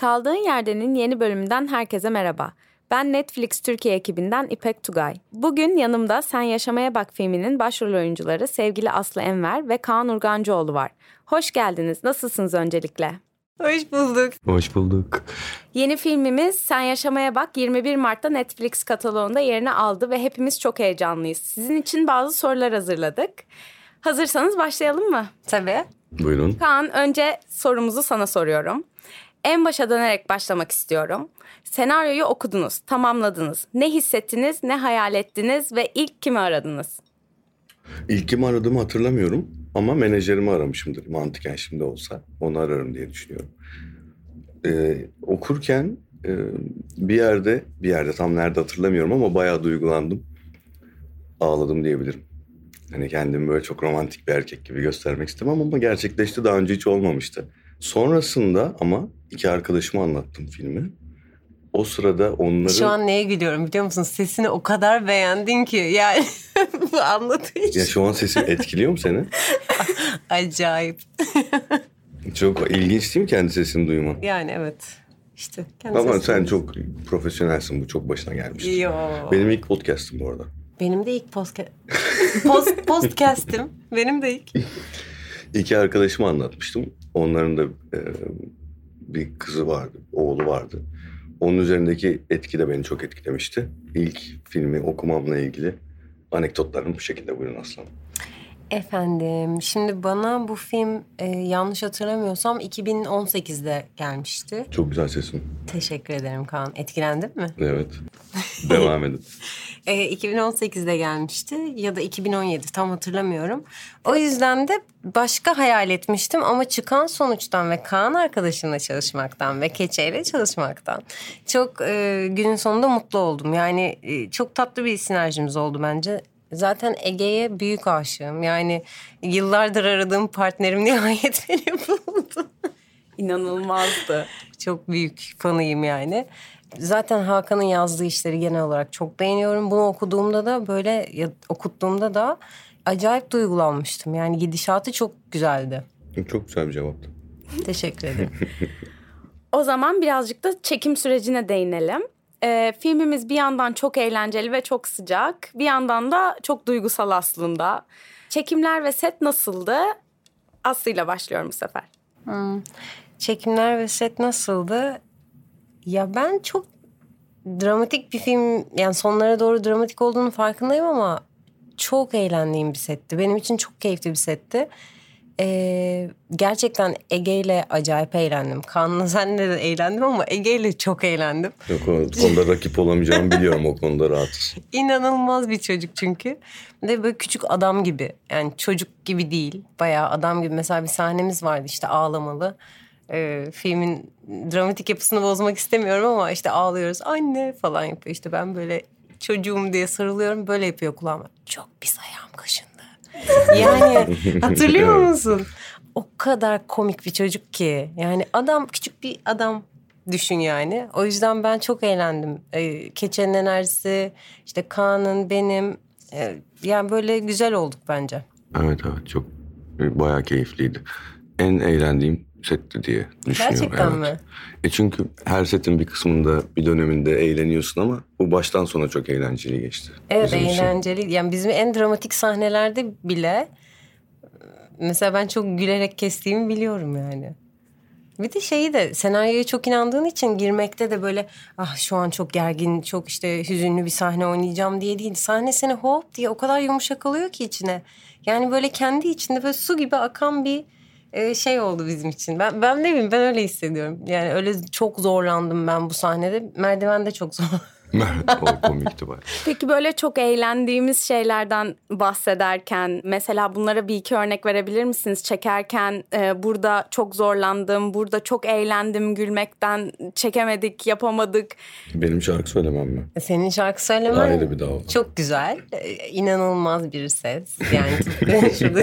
Kaldığın Yerden'in yeni bölümünden herkese merhaba. Ben Netflix Türkiye ekibinden İpek Tugay. Bugün yanımda Sen Yaşamaya Bak filminin başrol oyuncuları sevgili Aslı Enver ve Kaan Urgancıoğlu var. Hoş geldiniz. Nasılsınız öncelikle? Hoş bulduk. Hoş bulduk. Yeni filmimiz Sen Yaşamaya Bak 21 Mart'ta Netflix kataloğunda yerini aldı ve hepimiz çok heyecanlıyız. Sizin için bazı sorular hazırladık. Hazırsanız başlayalım mı? Tabii. Buyurun. Kaan önce sorumuzu sana soruyorum. En başa dönerek başlamak istiyorum. Senaryoyu okudunuz, tamamladınız. Ne hissettiniz, ne hayal ettiniz ve ilk kimi aradınız? İlk kimi aradığımı hatırlamıyorum ama menajerimi aramışımdır mantıken şimdi olsa. Onu ararım diye düşünüyorum. Ee, okurken e, bir yerde, bir yerde tam nerede hatırlamıyorum ama bayağı duygulandım. Ağladım diyebilirim. Hani kendimi böyle çok romantik bir erkek gibi göstermek istemem ama gerçekleşti daha önce hiç olmamıştı. Sonrasında ama iki arkadaşıma anlattım filmi. O sırada onları... Şu an neye gülüyorum biliyor musun? Sesini o kadar beğendin ki yani bu anlatış. Ya şu an sesim etkiliyor mu seni? Acayip. Çok ilginç değil mi kendi sesini duyman? Yani evet. İşte kendi Ama sen çok profesyonelsin bu çok başına gelmiştir. Yo. Benim ilk podcast'ım bu arada. Benim de ilk podcast... Post, podcast'im. Benim de ilk. İki arkadaşıma anlatmıştım. Onların da e, bir kızı vardı, oğlu vardı. Onun üzerindeki etki de beni çok etkilemişti. İlk filmi okumamla ilgili anekdotlarım bu şekilde buyurun Aslan. Efendim şimdi bana bu film e, yanlış hatırlamıyorsam 2018'de gelmişti. Çok güzel sesin. Teşekkür ederim Kaan. Etkilendin mi? Evet. Devam edin. E, 2018'de gelmişti ya da 2017 tam hatırlamıyorum. O yüzden de başka hayal etmiştim ama çıkan sonuçtan ve Kaan arkadaşımla çalışmaktan ve Keçe'yle çalışmaktan çok e, günün sonunda mutlu oldum. Yani e, çok tatlı bir sinerjimiz oldu bence. Zaten Ege'ye büyük aşığım. Yani yıllardır aradığım partnerim nihayet beni buldu. İnanılmazdı. Çok büyük fanıyım yani. Zaten Hakan'ın yazdığı işleri genel olarak çok beğeniyorum. Bunu okuduğumda da böyle ya, okuttuğumda da acayip duygulanmıştım. Yani gidişatı çok güzeldi. Çok güzel bir cevaptı. Teşekkür ederim. O zaman birazcık da çekim sürecine değinelim. Ee, filmimiz bir yandan çok eğlenceli ve çok sıcak. Bir yandan da çok duygusal aslında. Çekimler ve set nasıldı? Aslı'yla başlıyorum bu sefer. Çekimler ve set nasıldı? Ya ben çok dramatik bir film yani sonlara doğru dramatik olduğunu farkındayım ama çok eğlendiğim bir setti. Benim için çok keyifli bir setti. Ee, gerçekten Ege ile acayip eğlendim. Kaan'la senle de eğlendim ama Ege ile çok eğlendim. Yok o konuda rakip olamayacağımı biliyorum o konuda rahatız. İnanılmaz bir çocuk çünkü. De böyle küçük adam gibi. Yani çocuk gibi değil. Bayağı adam gibi. Mesela bir sahnemiz vardı işte ağlamalı. Ee, filmin dramatik yapısını bozmak istemiyorum ama işte ağlıyoruz. Anne falan yapıyor. İşte ben böyle çocuğum diye sarılıyorum. Böyle yapıyor kulağıma. Çok pis ayağım kaşındı. Yani hatırlıyor musun? O kadar komik bir çocuk ki. Yani adam küçük bir adam düşün yani. O yüzden ben çok eğlendim. Ee, Keçe'nin enerjisi, işte Kaan'ın, benim. Ee, yani böyle güzel olduk bence. Evet evet çok e, bayağı keyifliydi. En eğlendiğim setti diye düşünüyorum. Gerçekten evet. mi? E çünkü her setin bir kısmında bir döneminde eğleniyorsun ama bu baştan sona çok eğlenceli geçti. Evet bizim için. eğlenceli. Yani bizim en dramatik sahnelerde bile mesela ben çok gülerek kestiğimi biliyorum yani. Bir de şeyi de senaryoya çok inandığın için girmekte de böyle ah şu an çok gergin, çok işte hüzünlü bir sahne oynayacağım diye değil. Sahne seni hop diye o kadar yumuşak alıyor ki içine. Yani böyle kendi içinde böyle su gibi akan bir e, şey oldu bizim için. Ben ben ne bileyim ben öyle hissediyorum. Yani öyle çok zorlandım ben bu sahnede. Merdivende çok zor. O komikti bayağı. Peki böyle çok eğlendiğimiz şeylerden bahsederken mesela bunlara bir iki örnek verebilir misiniz? Çekerken e, burada çok zorlandım, burada çok eğlendim gülmekten çekemedik, yapamadık. Benim şarkı söylemem mi? Senin şarkı söylemen Ayrı bir dava. çok güzel. Ee, inanılmaz bir ses. Yani şurada.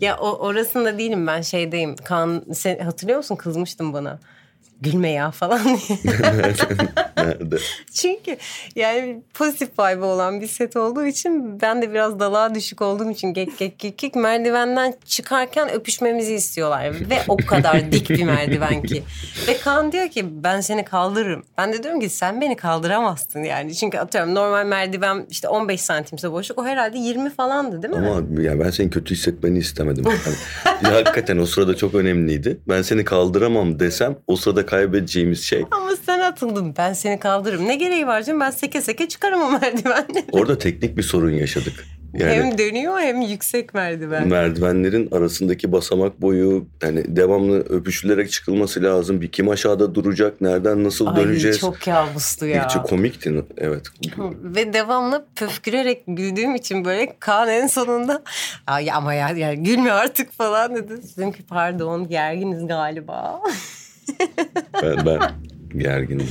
ya o, orasında değilim ben şeydeyim. Kaan sen hatırlıyor musun kızmıştın bana. gülme ya falan diye. Nerede? Çünkü yani pozitif vibe olan bir set olduğu için ben de biraz dalağa düşük olduğum için gek gek gek gek merdivenden çıkarken öpüşmemizi istiyorlar. Ve o kadar dik bir merdiven ki. Ve Kaan diyor ki ben seni kaldırırım. Ben de diyorum ki sen beni kaldıramazsın yani. Çünkü atıyorum normal merdiven işte 15 santimse boşluk o herhalde 20 falandı değil mi? Ama ya ben senin kötü hissetmeni istemedim. Hani, ya hakikaten o sırada çok önemliydi. Ben seni kaldıramam desem o sırada kaybedeceğimiz şey. Ama sen atıldın ben seni kaldırırım. Ne gereği var canım ben seke seke çıkarım o merdivenden. Orada teknik bir sorun yaşadık. Yani Hem dönüyor hem yüksek merdiven. merdivenlerin arasındaki basamak boyu yani devamlı öpüşülerek çıkılması lazım. Bir kim aşağıda duracak, nereden nasıl Ay döneceğiz. çok kabustu ya. Çok komikti evet. Ve devamlı pöfkürerek güldüğüm için böyle Kaan en sonunda Ay ama ya, ya gülme artık falan dedi. Dedim ki pardon gerginiz galiba. Ben, ben gergindim.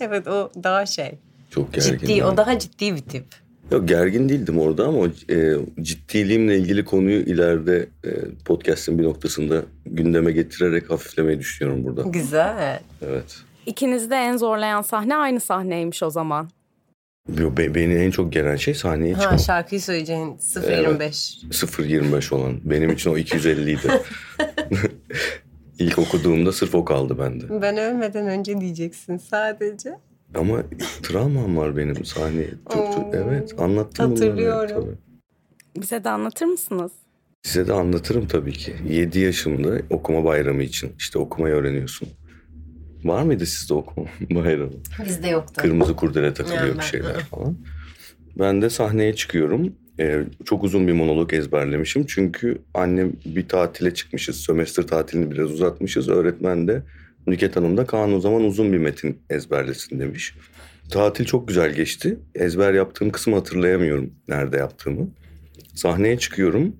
Evet o daha şey. Çok gergindim. Ciddi o daha ciddi bir tip. Yok gergin değildim orada ama e, ciddiliğimle ilgili konuyu ileride e, podcast'in bir noktasında gündeme getirerek hafiflemeyi düşünüyorum burada. Güzel. Evet. İkinizi de en zorlayan sahne aynı sahneymiş o zaman. Yo, be- beni en çok gelen şey sahneye Ha çıkmak. şarkıyı söyleyeceğin 0.25. 0.25 olan. Benim için o 250 idi. İlk okuduğumda sırf o kaldı bende. Ben ölmeden önce diyeceksin sadece. Ama travmam var benim sahne. Çok, çok, evet anlattım bunları, Hatırlıyorum. tabii. Bize de anlatır mısınız? Size de anlatırım tabii ki. 7 yaşımda okuma bayramı için. işte okumayı öğreniyorsun. Var mıydı sizde okuma bayramı? Bizde yoktu. Kırmızı kurdele takılıyor bir şeyler falan. Ben de sahneye çıkıyorum. Ee, çok uzun bir monolog ezberlemişim. Çünkü annem bir tatile çıkmışız. Sömestr tatilini biraz uzatmışız. Öğretmen de Nüket Hanım da Kaan o zaman uzun bir metin ezberlesin demiş. Tatil çok güzel geçti. Ezber yaptığım kısmı hatırlayamıyorum nerede yaptığımı. Sahneye çıkıyorum.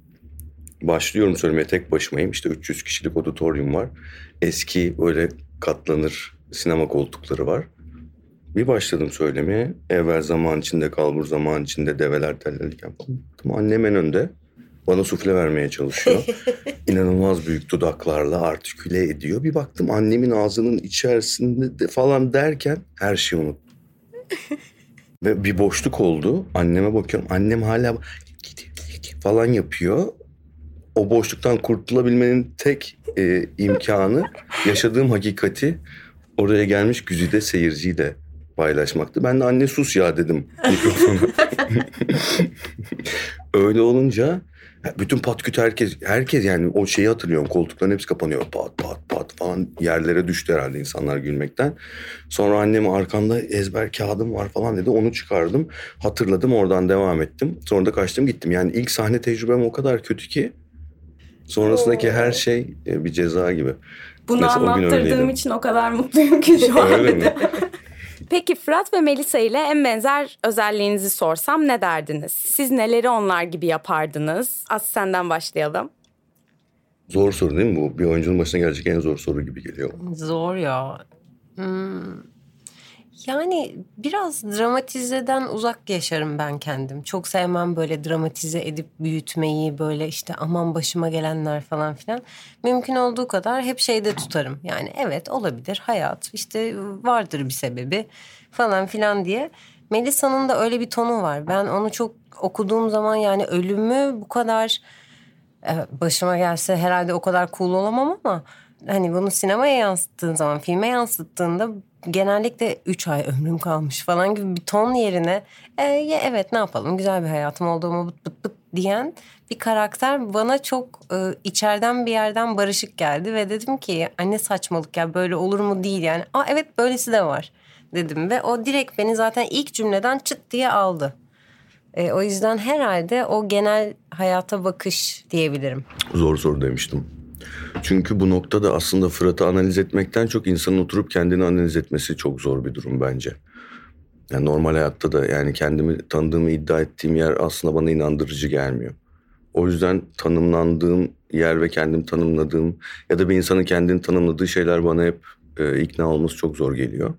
Başlıyorum söylemeye tek başımayım. İşte 300 kişilik auditorium var. Eski böyle katlanır sinema koltukları var. Bir başladım söylemeye. Evvel zaman içinde kalbur zaman içinde develer tellerken falan. Baktım annem en önde. Bana sufle vermeye çalışıyor. İnanılmaz büyük dudaklarla artiküle ediyor. Bir baktım annemin ağzının içerisinde de falan derken her şeyi unuttum. Ve bir boşluk oldu. Anneme bakıyorum. Annem hala falan yapıyor. O boşluktan kurtulabilmenin tek e, imkanı yaşadığım hakikati oraya gelmiş güzide seyirciyle paylaşmaktı. Ben de anne sus ya dedim mikrofona. Öyle olunca bütün patküt herkes herkes yani o şeyi hatırlıyorum koltukların hepsi kapanıyor pat pat pat falan yerlere düştü herhalde insanlar gülmekten. Sonra annem arkamda ezber kağıdım var falan dedi onu çıkardım hatırladım oradan devam ettim sonra da kaçtım gittim yani ilk sahne tecrübem o kadar kötü ki sonrasındaki her şey e, bir ceza gibi. Bunu Mesela anlattırdığım için o kadar mutluyum ki şu an. Öyle mi? Peki Fırat ve Melisa ile en benzer özelliğinizi sorsam ne derdiniz? Siz neleri onlar gibi yapardınız? Az senden başlayalım. Zor soru değil mi bu? Bir oyuncunun başına gelecek en zor soru gibi geliyor. Zor ya. Hmm. Yani biraz dramatizeden uzak yaşarım ben kendim. Çok sevmem böyle dramatize edip büyütmeyi böyle işte aman başıma gelenler falan filan. Mümkün olduğu kadar hep şeyde tutarım. Yani evet olabilir hayat işte vardır bir sebebi falan filan diye. Melisa'nın da öyle bir tonu var. Ben onu çok okuduğum zaman yani ölümü bu kadar Evet, başıma gelse herhalde o kadar cool olamam ama hani bunu sinemaya yansıttığın zaman, filme yansıttığında genellikle 3 ay ömrüm kalmış falan gibi bir ton yerine e, ya evet ne yapalım güzel bir hayatım oldu ama bıt bıt bıt diyen bir karakter bana çok e, içeriden bir yerden barışık geldi ve dedim ki anne saçmalık ya böyle olur mu değil yani. Aa evet böylesi de var dedim ve o direkt beni zaten ilk cümleden çıt diye aldı. E, o yüzden herhalde o genel hayata bakış diyebilirim. Zor soru demiştim. Çünkü bu noktada aslında Fırat'ı analiz etmekten çok insanın oturup kendini analiz etmesi çok zor bir durum bence. Yani normal hayatta da yani kendimi tanıdığımı iddia ettiğim yer aslında bana inandırıcı gelmiyor. O yüzden tanımlandığım yer ve kendim tanımladığım ya da bir insanın kendini tanımladığı şeyler bana hep e, ikna olması çok zor geliyor.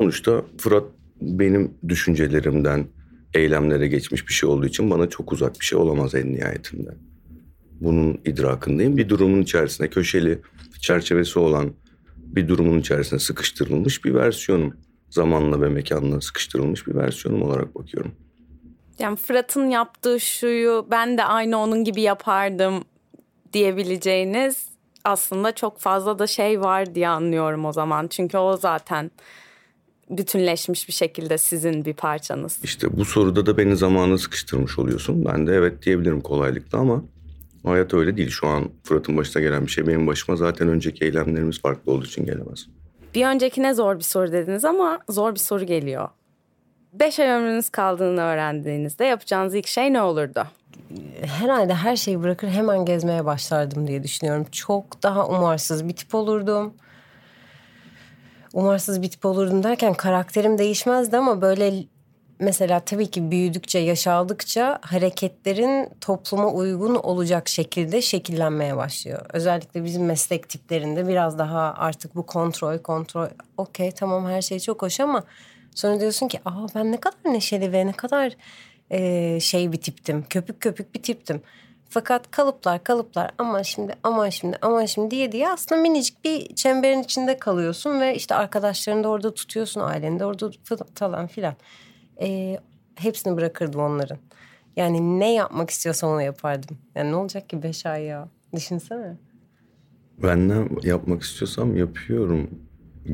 Sonuçta Fırat benim düşüncelerimden eylemlere geçmiş bir şey olduğu için bana çok uzak bir şey olamaz en nihayetinde. Bunun idrakındayım. Bir durumun içerisinde köşeli çerçevesi olan bir durumun içerisine sıkıştırılmış bir versiyonum. Zamanla ve mekanla sıkıştırılmış bir versiyonum olarak bakıyorum. Yani Fırat'ın yaptığı şuyu ben de aynı onun gibi yapardım diyebileceğiniz aslında çok fazla da şey var diye anlıyorum o zaman. Çünkü o zaten bütünleşmiş bir şekilde sizin bir parçanız. İşte bu soruda da beni zamana sıkıştırmış oluyorsun. Ben de evet diyebilirim kolaylıkla ama hayat öyle değil. Şu an Fırat'ın başına gelen bir şey benim başıma zaten önceki eylemlerimiz farklı olduğu için gelemez. Bir öncekine zor bir soru dediniz ama zor bir soru geliyor. Beş ay ömrünüz kaldığını öğrendiğinizde yapacağınız ilk şey ne olurdu? Herhalde her şeyi bırakır hemen gezmeye başlardım diye düşünüyorum. Çok daha umarsız bir tip olurdum. Umarsız bir tip olurdum derken karakterim değişmezdi ama böyle mesela tabii ki büyüdükçe, yaş aldıkça hareketlerin topluma uygun olacak şekilde şekillenmeye başlıyor. Özellikle bizim meslek tiplerinde biraz daha artık bu kontrol, kontrol. Okey tamam her şey çok hoş ama sonra diyorsun ki aa ben ne kadar neşeli ve ne kadar e, şey bir tiptim. Köpük köpük bir tiptim. Fakat kalıplar kalıplar ama şimdi ama şimdi ama şimdi diye diye aslında minicik bir çemberin içinde kalıyorsun ve işte arkadaşlarını da orada tutuyorsun aileni de orada falan filan. E, hepsini bırakırdım onların. Yani ne yapmak istiyorsam onu yapardım. Yani ne olacak ki beş ay ya? Düşünsene. Ben ne yapmak istiyorsam yapıyorum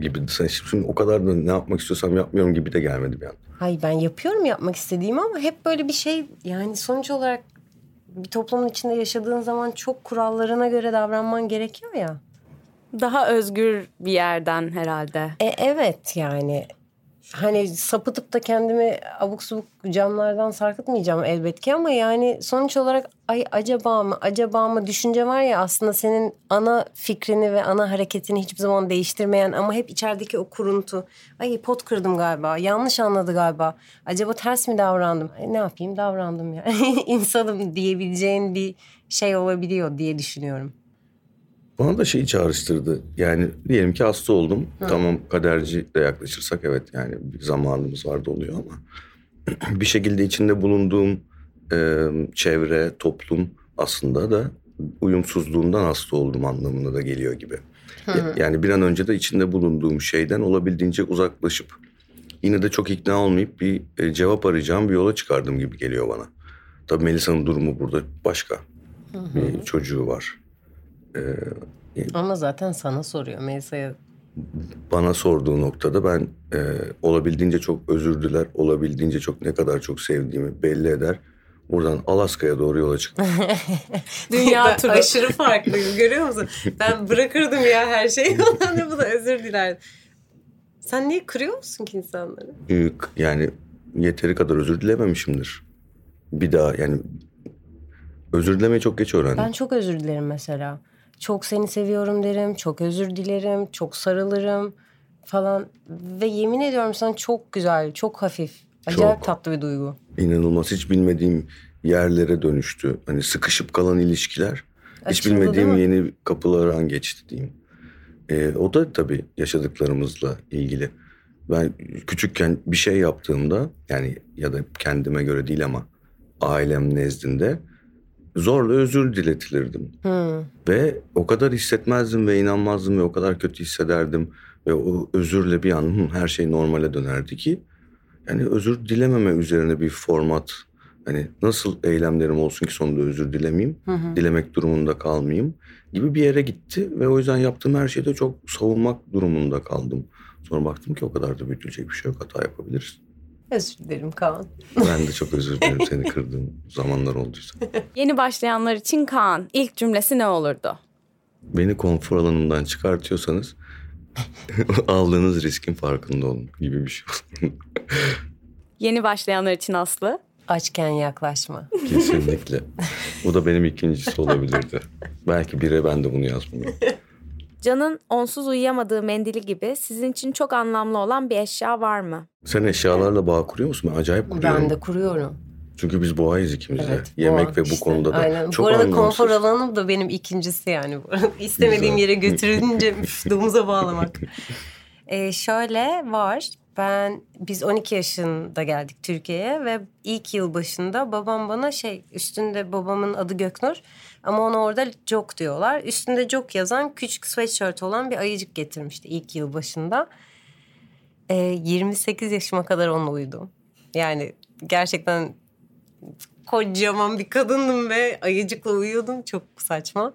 gibi. Sen şimdi o kadar da ne yapmak istiyorsam yapmıyorum gibi de gelmedi bir an. Hayır ben yapıyorum yapmak istediğimi ama hep böyle bir şey yani sonuç olarak bir toplumun içinde yaşadığın zaman çok kurallarına göre davranman gerekiyor ya. Daha özgür bir yerden herhalde. E, evet yani hani sapıtıp da kendimi abuk subuk camlardan sarkıtmayacağım elbet ki ama yani sonuç olarak ay acaba mı acaba mı düşünce var ya aslında senin ana fikrini ve ana hareketini hiçbir zaman değiştirmeyen ama hep içerideki o kuruntu. Ay pot kırdım galiba yanlış anladı galiba acaba ters mi davrandım ay, ne yapayım davrandım ya insanım diyebileceğin bir şey olabiliyor diye düşünüyorum. Bana da şeyi çağrıştırdı. Yani diyelim ki hasta oldum. Hı. Tamam kaderci de yaklaşırsak evet yani bir zamanımız vardı oluyor ama bir şekilde içinde bulunduğum e, çevre, toplum aslında da uyumsuzluğundan hasta oldum anlamına da geliyor gibi. Hı. Yani bir an önce de içinde bulunduğum şeyden olabildiğince uzaklaşıp yine de çok ikna olmayıp bir e, cevap arayacağım bir yola çıkardım gibi geliyor bana. Tabii Melisa'nın durumu burada başka. Hı hı. Bir çocuğu var. Ee, Ama zaten sana soruyor Melisa'ya. Bana sorduğu noktada ben e, olabildiğince çok özür diler, olabildiğince çok ne kadar çok sevdiğimi belli eder. Buradan Alaska'ya doğru yola çıktım. Dünya turu. Aşırı farklı görüyor musun? Ben bırakırdım ya her şeyi. Bu da özür dilerdim. Sen niye kırıyor musun ki insanları? Yani yeteri kadar özür dilememişimdir. Bir daha yani özür dilemeyi çok geç öğrendim. Ben çok özür dilerim mesela çok seni seviyorum derim, çok özür dilerim, çok sarılırım falan. Ve yemin ediyorum sana çok güzel, çok hafif, acayip çok. tatlı bir duygu. İnanılmaz hiç bilmediğim yerlere dönüştü. Hani sıkışıp kalan ilişkiler. Açıldı, hiç bilmediğim yeni kapılardan geçti diyeyim. Ee, o da tabii yaşadıklarımızla ilgili. Ben küçükken bir şey yaptığımda yani ya da kendime göre değil ama ailem nezdinde zorla özür diletilirdim. Hmm. Ve o kadar hissetmezdim ve inanmazdım ve o kadar kötü hissederdim. Ve o özürle bir an her şey normale dönerdi ki. Yani özür dilememe üzerine bir format. Hani nasıl eylemlerim olsun ki sonunda özür dilemeyeyim. Hı Dilemek durumunda kalmayayım gibi bir yere gitti. Ve o yüzden yaptığım her şeyde çok savunmak durumunda kaldım. Sonra baktım ki o kadar da büyütülecek bir şey yok. Hata yapabiliriz. Özür dilerim Kaan. Ben de çok özür dilerim seni kırdığım zamanlar olduysa. Yeni başlayanlar için Kaan ilk cümlesi ne olurdu? Beni konfor alanımdan çıkartıyorsanız aldığınız riskin farkında olun gibi bir şey olur. Yeni başlayanlar için Aslı? Açken yaklaşma. Kesinlikle. Bu da benim ikincisi olabilirdi. Belki bire ben de bunu yazmalıyım. Can'ın onsuz uyuyamadığı mendili gibi sizin için çok anlamlı olan bir eşya var mı? Sen eşyalarla bağ kuruyor musun? Ben acayip kuruyorum. Ben de kuruyorum. Çünkü biz boğayız ikimiz de. Evet, Yemek boğa. ve bu işte, konuda da aynen. çok Bu arada anlamsız. konfor alanım da benim ikincisi yani. İstemediğim yere götürünce domuza bağlamak. ee, şöyle var. Ben biz 12 yaşında geldik Türkiye'ye ve ilk yıl başında babam bana şey üstünde babamın adı Göknur ama ona orada Jok diyorlar. Üstünde Jok yazan küçük sweatshirt olan bir ayıcık getirmişti ilk yıl başında. Ee, 28 yaşıma kadar onunla uyudum. Yani gerçekten kocaman bir kadındım ve ayıcıkla uyuyordum. Çok saçma.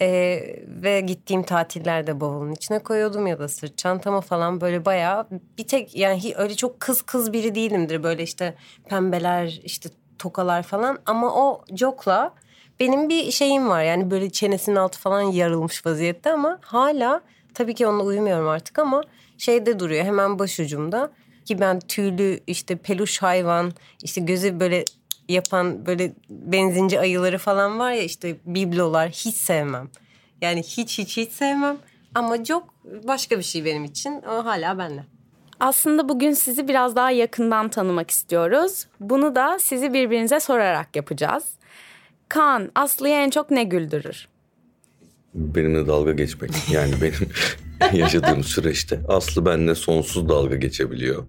Ee, ve gittiğim tatillerde bavulun içine koyuyordum ya da sırt çantama falan böyle bayağı bir tek yani öyle çok kız kız biri değilimdir. Böyle işte pembeler işte tokalar falan ama o jokla benim bir şeyim var. Yani böyle çenesinin altı falan yarılmış vaziyette ama hala tabii ki onunla uyumuyorum artık ama şeyde duruyor hemen başucumda ki ben tüylü işte peluş hayvan işte gözü böyle yapan böyle benzinci ayıları falan var ya işte biblolar hiç sevmem. Yani hiç hiç hiç sevmem ama çok başka bir şey benim için o hala bende. Aslında bugün sizi biraz daha yakından tanımak istiyoruz. Bunu da sizi birbirinize sorarak yapacağız. Kaan, Aslı'yı en çok ne güldürür? Benimle dalga geçmek. Yani benim yaşadığım süreçte Aslı benimle sonsuz dalga geçebiliyor.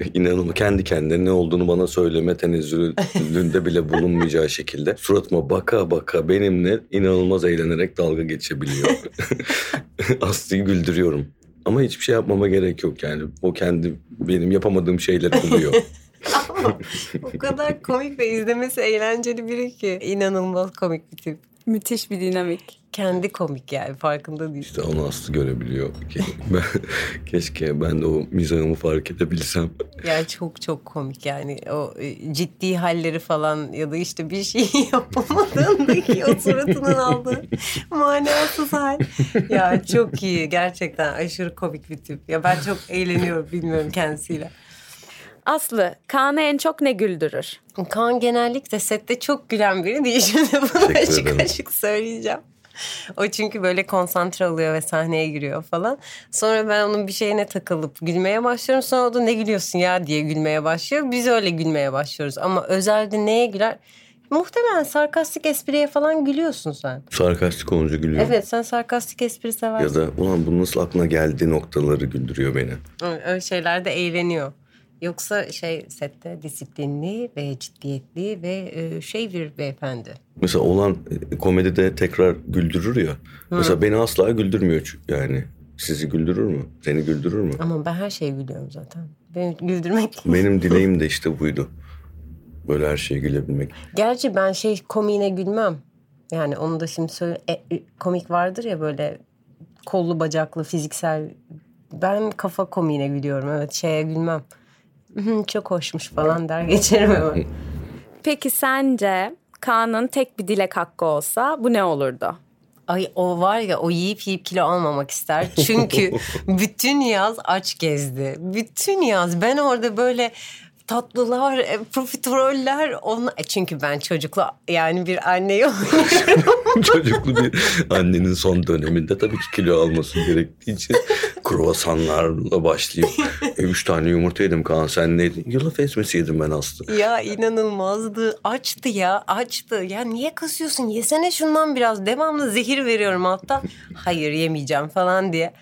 İnanılmaz kendi kendine ne olduğunu bana söyleme tenezzülünde bile bulunmayacağı şekilde suratıma baka baka benimle inanılmaz eğlenerek dalga geçebiliyor. Aslı'yı güldürüyorum. Ama hiçbir şey yapmama gerek yok yani. O kendi benim yapamadığım şeyleri buluyor. Ama o kadar komik ve izlemesi eğlenceli biri ki. inanılmaz komik bir tip. Müthiş bir dinamik. Kendi komik yani farkında değil. İşte onu Aslı görebiliyor. Ben, keşke ben de o mizahımı fark edebilsem. Yani çok çok komik yani o e, ciddi halleri falan ya da işte bir şey yapamadığındaki o suratının aldığı manasız hal. Ya çok iyi gerçekten aşırı komik bir tip. Ya ben çok eğleniyorum bilmiyorum kendisiyle. Aslı, Kaan'ı en çok ne güldürür? Kaan genellikle sette çok gülen biri değil. Şimdi bunu açık açık söyleyeceğim. O çünkü böyle konsantre oluyor ve sahneye giriyor falan. Sonra ben onun bir şeyine takılıp gülmeye başlıyorum. Sonra o da ne gülüyorsun ya diye gülmeye başlıyor. Biz öyle gülmeye başlıyoruz. Ama özelde neye güler? Muhtemelen sarkastik espriye falan gülüyorsun sen. Sarkastik olunca gülüyor. Evet sen sarkastik espri seversin. Ya da ulan bu nasıl aklına geldi noktaları güldürüyor beni. Öyle şeylerde eğleniyor. Yoksa şey sette disiplinli ve ciddiyetli ve e, şey bir beyefendi. Mesela olan e, komedide tekrar güldürür ya. Hı. Mesela beni asla güldürmüyor yani. Sizi güldürür mü? Seni güldürür mü? Ama ben her şeyi gülüyorum zaten. Beni güldürmek. Benim dileğim de işte buydu. Böyle her şeye gülebilmek. Gerçi ben şey komiğine gülmem. Yani onu da şimdi söyle e, komik vardır ya böyle kollu bacaklı fiziksel ben kafa komiğine gülüyorum evet şeye gülmem. Çok hoşmuş falan der geçerim hemen. Peki sence Kaan'ın tek bir dilek hakkı olsa bu ne olurdu? Ay o var ya o yiyip yiyip kilo almamak ister. Çünkü bütün yaz aç gezdi. Bütün yaz ben orada böyle tatlılar, e, profiteroller. Onu, e, çünkü ben çocuklu yani bir anne yok. çocuklu bir annenin son döneminde tabii ki kilo alması gerektiği için kruvasanlarla başlayıp üç tane yumurta yedim Kaan sen neydin? Yulaf esmesi yedim ben aslında. Ya inanılmazdı. Açtı ya açtı. Ya niye kasıyorsun? Yesene şundan biraz. Devamlı zehir veriyorum hatta. Hayır yemeyeceğim falan diye.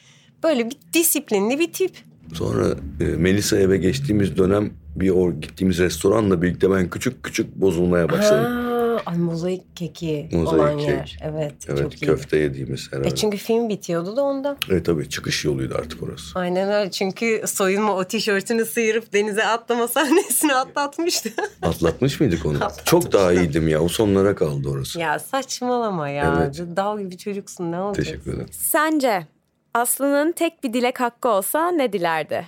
Böyle bir disiplinli bir tip. Sonra e, Melisa eve geçtiğimiz dönem bir o gittiğimiz restoranla birlikte ben küçük küçük bozulmaya başladım. Ha, ay mozaik keki mozaik olan kek. yer. Evet, evet çok köfte iyi. yediğimiz herhalde. E çünkü film bitiyordu da ondan. Evet tabii çıkış yoluydu artık orası. Aynen öyle çünkü soyunma o tişörtünü sıyırıp denize atlama sahnesini atlatmıştı. Atlatmış mıydık onu? çok daha iyiydim ya o sonlara kaldı orası. Ya saçmalama ya. Evet. Dal gibi çocuksun ne olacak? Teşekkür ederim. Sence Aslı'nın tek bir dilek hakkı olsa ne dilerdi?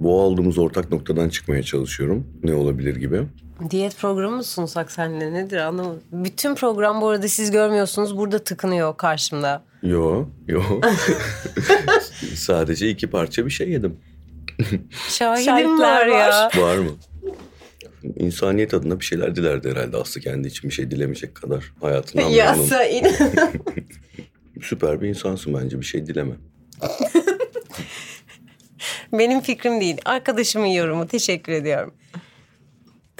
Bu aldığımız ortak noktadan çıkmaya çalışıyorum. Ne olabilir gibi. Diyet programı mı sunsak seninle nedir anlamadım. Bütün program bu arada siz görmüyorsunuz burada tıkınıyor karşımda. Yo yo. Sadece iki parça bir şey yedim. Şahidim var ya. Var mı? İnsaniyet adına bir şeyler dilerdi herhalde Aslı kendi için bir şey dilemeyecek kadar hayatından ya sen Süper bir insansın bence bir şey dileme. Benim fikrim değil. Arkadaşımın yorumu. Teşekkür ediyorum.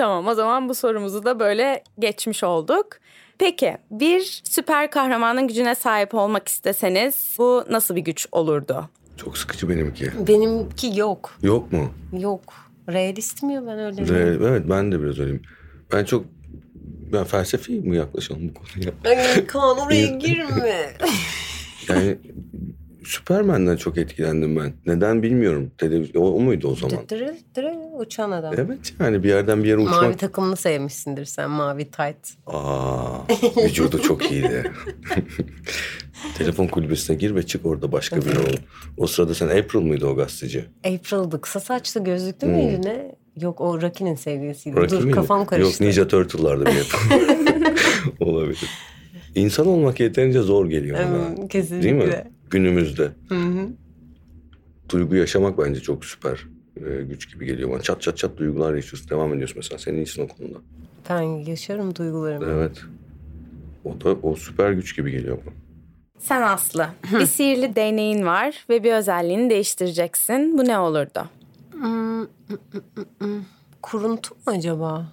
Tamam o zaman bu sorumuzu da böyle geçmiş olduk. Peki bir süper kahramanın gücüne sahip olmak isteseniz bu nasıl bir güç olurdu? Çok sıkıcı benimki. Benimki yok. Yok mu? Yok. Realistim ya ben öyle. Re- evet ben de biraz öyleyim. Ben çok ben felsefi mi yaklaşalım bu konuya? Ay Kaan oraya girme. Yani Süpermen'den çok etkilendim ben. Neden bilmiyorum. Televizyon o, o muydu o zaman? Dırı dırı uçan adam. Evet yani bir yerden bir yere uçmak. Mavi takımını sevmişsindir sen mavi tight. Aa, vücudu çok iyiydi. Telefon kulübesine gir ve çık orada başka biri ol. O sırada sen April mıydı o gazeteci? April'dı kısa saçlı gözlüklü müydü ne? Yok o Rocky'nin sevgilisiydi. Rocky Dur miydi? kafam karıştı. Yok Ninja Turtle'lardı bir. Olabilir. İnsan olmak yeterince zor geliyor. Hmm, kesinlikle. Değil mi? Günümüzde. Hı hı. Duygu yaşamak bence çok süper e, güç gibi geliyor bana. Çat çat çat duygular yaşıyorsun. Devam ediyorsun mesela. Senin iyisin o konuda. Ben yaşarım duygularımı. Evet. O da o süper güç gibi geliyor bana. Sen Aslı, bir sihirli değneğin var ve bir özelliğini değiştireceksin. Bu ne olurdu? Kuruntu mu acaba?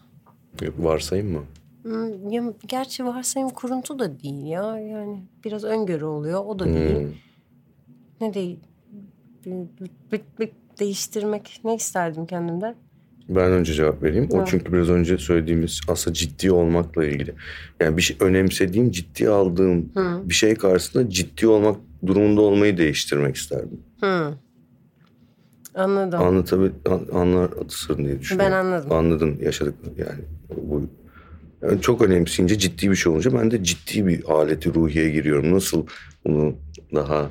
Yok, Varsayım mı? Hmm, ya, gerçi varsayım kuruntu da değil ya. Yani biraz öngörü oluyor. O da değil. Hmm. Ne değil? Değiştirmek ne isterdim kendimden? Ben önce cevap vereyim. O çünkü biraz önce söylediğimiz aslında ciddi olmakla ilgili. Yani bir şey önemsediğim, ciddi aldığım bir şey karşısında ciddi olmak durumunda olmayı değiştirmek isterdim. Hı. Anladım. Anlatabil an, anlarsın diye düşünüyorum. Ben anladım. Anladın yaşadık yani bu yani çok önemseyince ciddi bir şey olunca ben de ciddi bir aleti ruhiye giriyorum. Nasıl bunu daha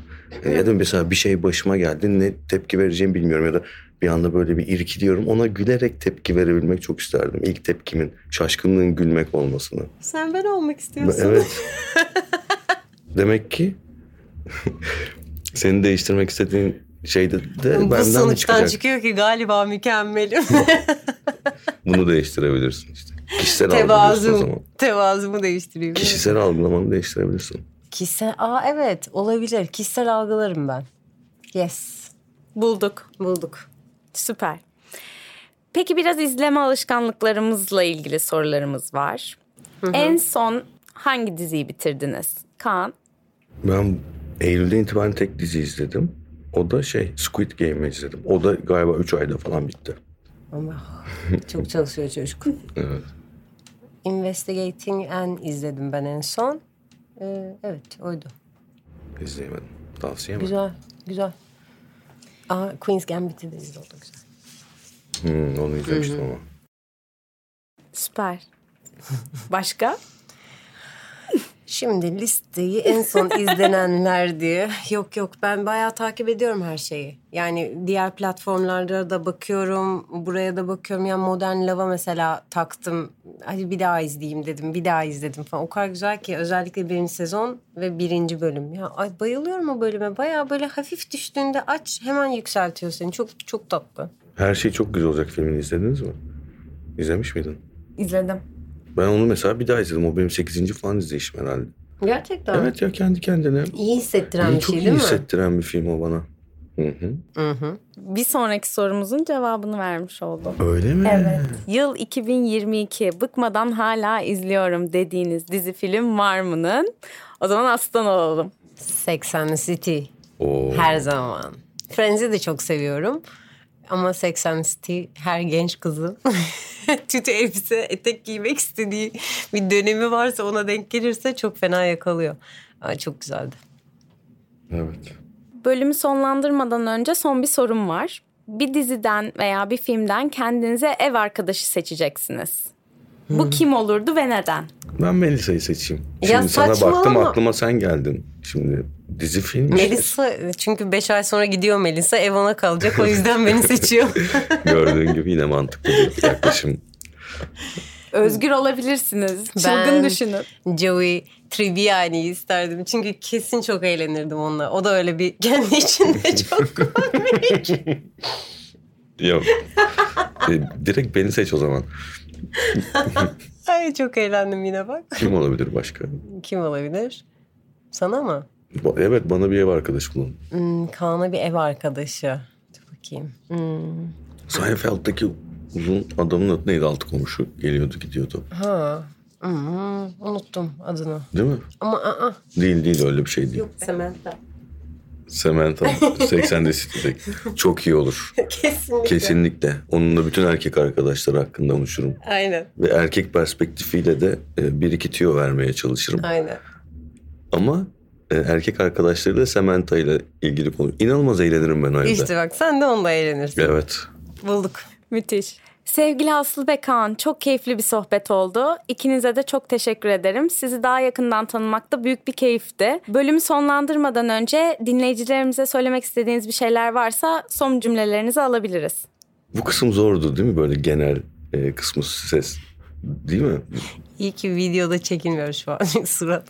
ya da mesela bir şey başıma geldi ne tepki vereceğimi bilmiyorum ya da bir anda böyle bir irkiliyorum. Ona gülerek tepki verebilmek çok isterdim. İlk tepkimin şaşkınlığın gülmek olmasını. Sen ben olmak istiyorsun. Evet. Demek ki seni değiştirmek istediğin şey de, Bu benden de çıkacak. çıkıyor ki galiba mükemmelim. Bunu değiştirebilirsin işte. Kişisel algılıyorsun o zaman. Tevazum. Tevazumu değiştireyim. Kişisel algılamanı değiştirebilirsin. Kişisel, aa evet olabilir. Kişisel algılarım ben. Yes. Bulduk. Bulduk. Süper. Peki biraz izleme alışkanlıklarımızla ilgili sorularımız var. En son hangi diziyi bitirdiniz? Kaan. Ben Eylül'de itibaren tek dizi izledim. O da şey Squid Game'i izledim. O da galiba 3 ayda falan bitti. Ama çok çalışıyor çocuk. Evet. Investigating Anne izledim ben en son. Ee, evet oydu. İzleyemedim. Tavsiye mi? Güzel, güzel. Aa, Queen's Gambit'i de izledim. O da güzel. Hmm, onu izlemiştim ama. Süper. Başka? Şimdi listeyi en son izlenenler diye. Yok yok ben bayağı takip ediyorum her şeyi. Yani diğer platformlarda da bakıyorum. Buraya da bakıyorum. Ya Modern Love'a mesela taktım. Hadi bir daha izleyeyim dedim. Bir daha izledim falan. O kadar güzel ki özellikle birinci sezon ve birinci bölüm. Ya ay bayılıyorum o bölüme. Bayağı böyle hafif düştüğünde aç hemen yükseltiyor seni. Çok çok tatlı. Her şey çok güzel olacak filmini izlediniz mi? İzlemiş miydin? İzledim. Ben onu mesela bir daha izledim. O benim 8. falan izleyişim herhalde. Gerçekten. Evet ya kendi kendine. İyi hissettiren İyi, bir çok şey iyi değil mi? hissettiren bir film o bana. Hı hı. Hı hı. Bir sonraki sorumuzun cevabını vermiş oldum. Öyle mi? Evet. Yıl 2022. Bıkmadan hala izliyorum dediğiniz dizi film var mı'nın? O zaman aslan olalım. Sex and the City. Oo. Her zaman. Friends'i de çok seviyorum. Ama Sex City her genç kızın tütü elbise, etek giymek istediği bir dönemi varsa ona denk gelirse çok fena yakalıyor. Ay, çok güzeldi. Evet. Bölümü sonlandırmadan önce son bir sorum var. Bir diziden veya bir filmden kendinize ev arkadaşı seçeceksiniz. Bu kim olurdu ve neden? Ben Melisa'yı seçeyim. Ya Şimdi sana baktım saçmalama. aklıma sen geldin. Şimdi dizi film. Melisa çünkü beş ay sonra gidiyor Melisa ev ona kalacak o yüzden beni seçiyor. Gördüğün gibi yine mantıklı bir yaklaşım. Özgür olabilirsiniz. Çılgın Ben- düşünün. Joey Tribbiani'yi isterdim. Çünkü kesin çok eğlenirdim onunla. O da öyle bir kendi içinde çok komik. Yok. E, direkt beni seç o zaman. Ay çok eğlendim yine bak. Kim olabilir başka? Kim olabilir? Sana mı? Ba- Evet bana bir ev arkadaş bulun. Hmm, Kaan'a bir ev arkadaşı. Dur bakayım. Hmm. Seinfeld'deki uzun adamın adı neydi? Altı komşu. Geliyordu gidiyordu. Ha. Hmm, unuttum adını. Değil mi? Ama aa, Değil değil öyle bir şey değil. yok Samantha. Samantha 80'de City'deki. Çok iyi olur. Kesinlikle. Kesinlikle. Onunla bütün erkek arkadaşları hakkında konuşurum. Aynen. Ve erkek perspektifiyle de e, bir iki tüyo vermeye çalışırım. Aynen. Ama e, erkek arkadaşlarıyla Samantha ile ilgili konu. İnanılmaz eğlenirim ben o evde. İşte bak sen de onunla eğlenirsin. Evet. Bulduk. Müthiş. Sevgili Aslı ve Kaan çok keyifli bir sohbet oldu. İkinize de çok teşekkür ederim. Sizi daha yakından tanımak da büyük bir keyifti. Bölümü sonlandırmadan önce dinleyicilerimize söylemek istediğiniz bir şeyler varsa son cümlelerinizi alabiliriz. Bu kısım zordu değil mi? Böyle genel e, kısmı ses. Değil mi? İyi ki videoda çekilmiyor şu an surat.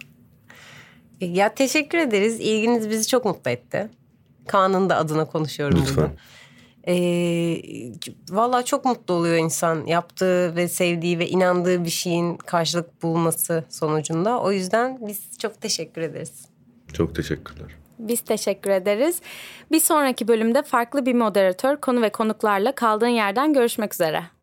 Ya teşekkür ederiz. İlginiz bizi çok mutlu etti. Kaan'ın da adına konuşuyorum Lütfen. burada. Ee, Valla çok mutlu oluyor insan yaptığı ve sevdiği ve inandığı bir şeyin karşılık bulması sonucunda. O yüzden biz çok teşekkür ederiz. Çok teşekkürler. Biz teşekkür ederiz. Bir sonraki bölümde farklı bir moderatör, konu ve konuklarla kaldığın yerden görüşmek üzere.